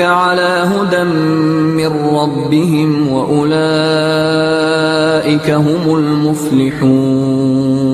على هدى من ربهم وأولئك هم المفلحون.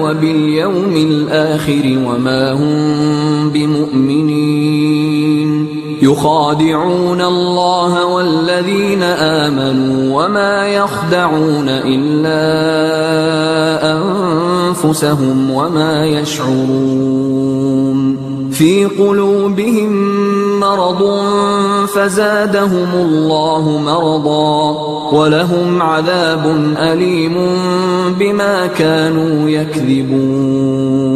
وباليوم الآخر وما هم بمؤمنين. يخادعون الله والذين آمنوا وما يخدعون إلا أنفسهم وما يشعرون. في قلوبهم مرض فزادهم الله مرضا ولهم عذاب أليم بما كانوا يكذبون